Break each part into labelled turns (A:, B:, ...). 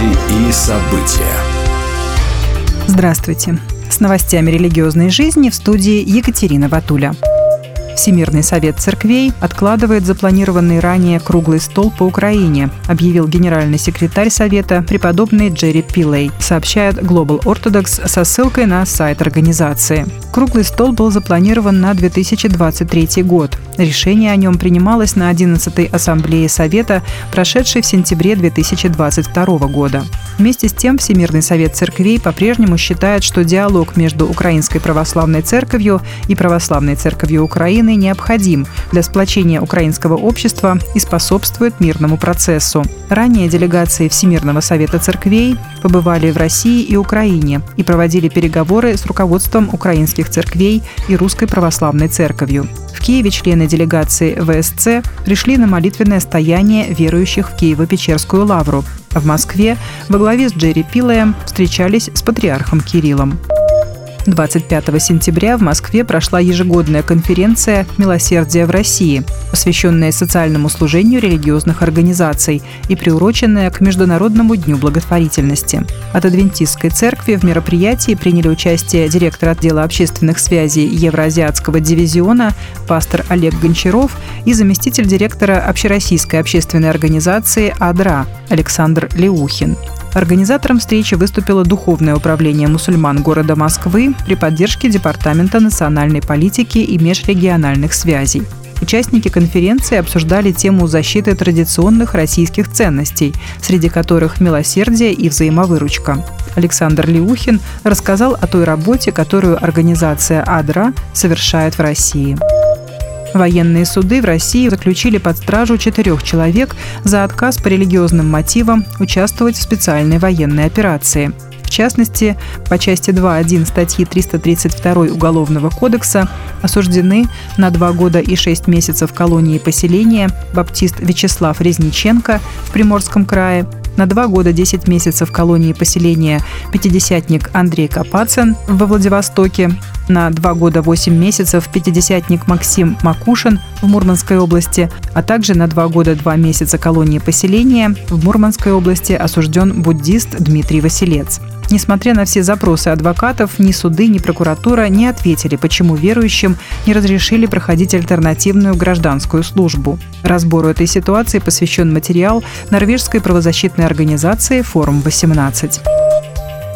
A: Новости и события.
B: Здравствуйте. С новостями религиозной жизни в студии Екатерина Ватуля. Всемирный совет церквей откладывает запланированный ранее круглый стол по Украине, объявил генеральный секретарь Совета преподобный Джерри Пилей, сообщает Global Orthodox со ссылкой на сайт организации. Круглый стол был запланирован на 2023 год. Решение о нем принималось на 11-й Ассамблее Совета, прошедшей в сентябре 2022 года. Вместе с тем Всемирный Совет Церквей по-прежнему считает, что диалог между Украинской Православной Церковью и Православной Церковью Украины необходим для сплочения украинского общества и способствует мирному процессу. Ранее делегации Всемирного Совета Церквей побывали в России и Украине и проводили переговоры с руководством украинских церквей и Русской Православной Церковью. В Киеве члены делегации ВСЦ пришли на молитвенное стояние верующих в Киево-Печерскую лавру. В Москве во главе с Джерри Пилеем встречались с патриархом Кириллом. 25 сентября в Москве прошла ежегодная конференция «Милосердие в России», посвященная социальному служению религиозных организаций и приуроченная к Международному дню благотворительности. От Адвентистской церкви в мероприятии приняли участие директор отдела общественных связей Евроазиатского дивизиона пастор Олег Гончаров и заместитель директора Общероссийской общественной организации «АДРА» Александр Леухин. Организатором встречи выступило Духовное управление мусульман города Москвы при поддержке Департамента национальной политики и межрегиональных связей. Участники конференции обсуждали тему защиты традиционных российских ценностей, среди которых милосердие и взаимовыручка. Александр Леухин рассказал о той работе, которую организация «Адра» совершает в России. Военные суды в России заключили под стражу четырех человек за отказ по религиозным мотивам участвовать в специальной военной операции. В частности, по части 2.1 статьи 332 Уголовного кодекса осуждены на два года и шесть месяцев колонии поселения баптист Вячеслав Резниченко в Приморском крае, на два года 10 месяцев колонии поселения пятидесятник Андрей Капацин во Владивостоке, на два года 8 месяцев пятидесятник Максим Макушин в Мурманской области, а также на два года 2 месяца колонии поселения в Мурманской области осужден буддист Дмитрий Василец. Несмотря на все запросы адвокатов, ни суды, ни прокуратура не ответили, почему верующим не разрешили проходить альтернативную гражданскую службу. Разбору этой ситуации посвящен материал норвежской правозащитной организации «Форум-18».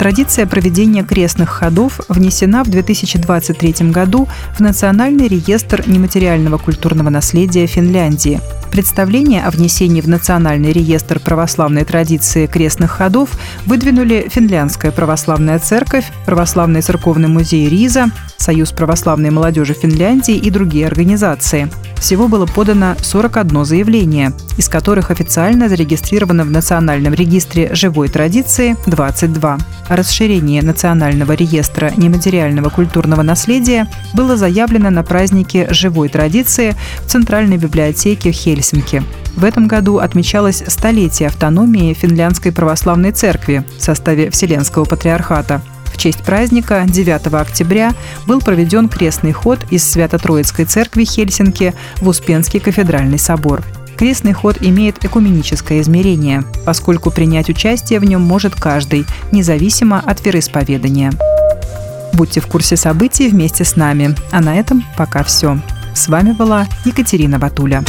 B: Традиция проведения крестных ходов внесена в 2023 году в Национальный реестр нематериального культурного наследия Финляндии. Представление о внесении в Национальный реестр православной традиции крестных ходов выдвинули Финляндская православная церковь, Православный церковный музей Риза, Союз православной молодежи Финляндии и другие организации. Всего было подано 41 заявление, из которых официально зарегистрировано в Национальном регистре живой традиции 22. О расширении Национального реестра нематериального культурного наследия было заявлено на празднике живой традиции в Центральной библиотеке Хельсинки. В этом году отмечалось столетие автономии Финляндской православной церкви в составе Вселенского патриархата. В честь праздника 9 октября был проведен крестный ход из Свято-Троицкой церкви Хельсинки в Успенский кафедральный собор. Крестный ход имеет экуменическое измерение, поскольку принять участие в нем может каждый, независимо от вероисповедания. Будьте в курсе событий вместе с нами. А на этом пока все. С вами была Екатерина Батуля.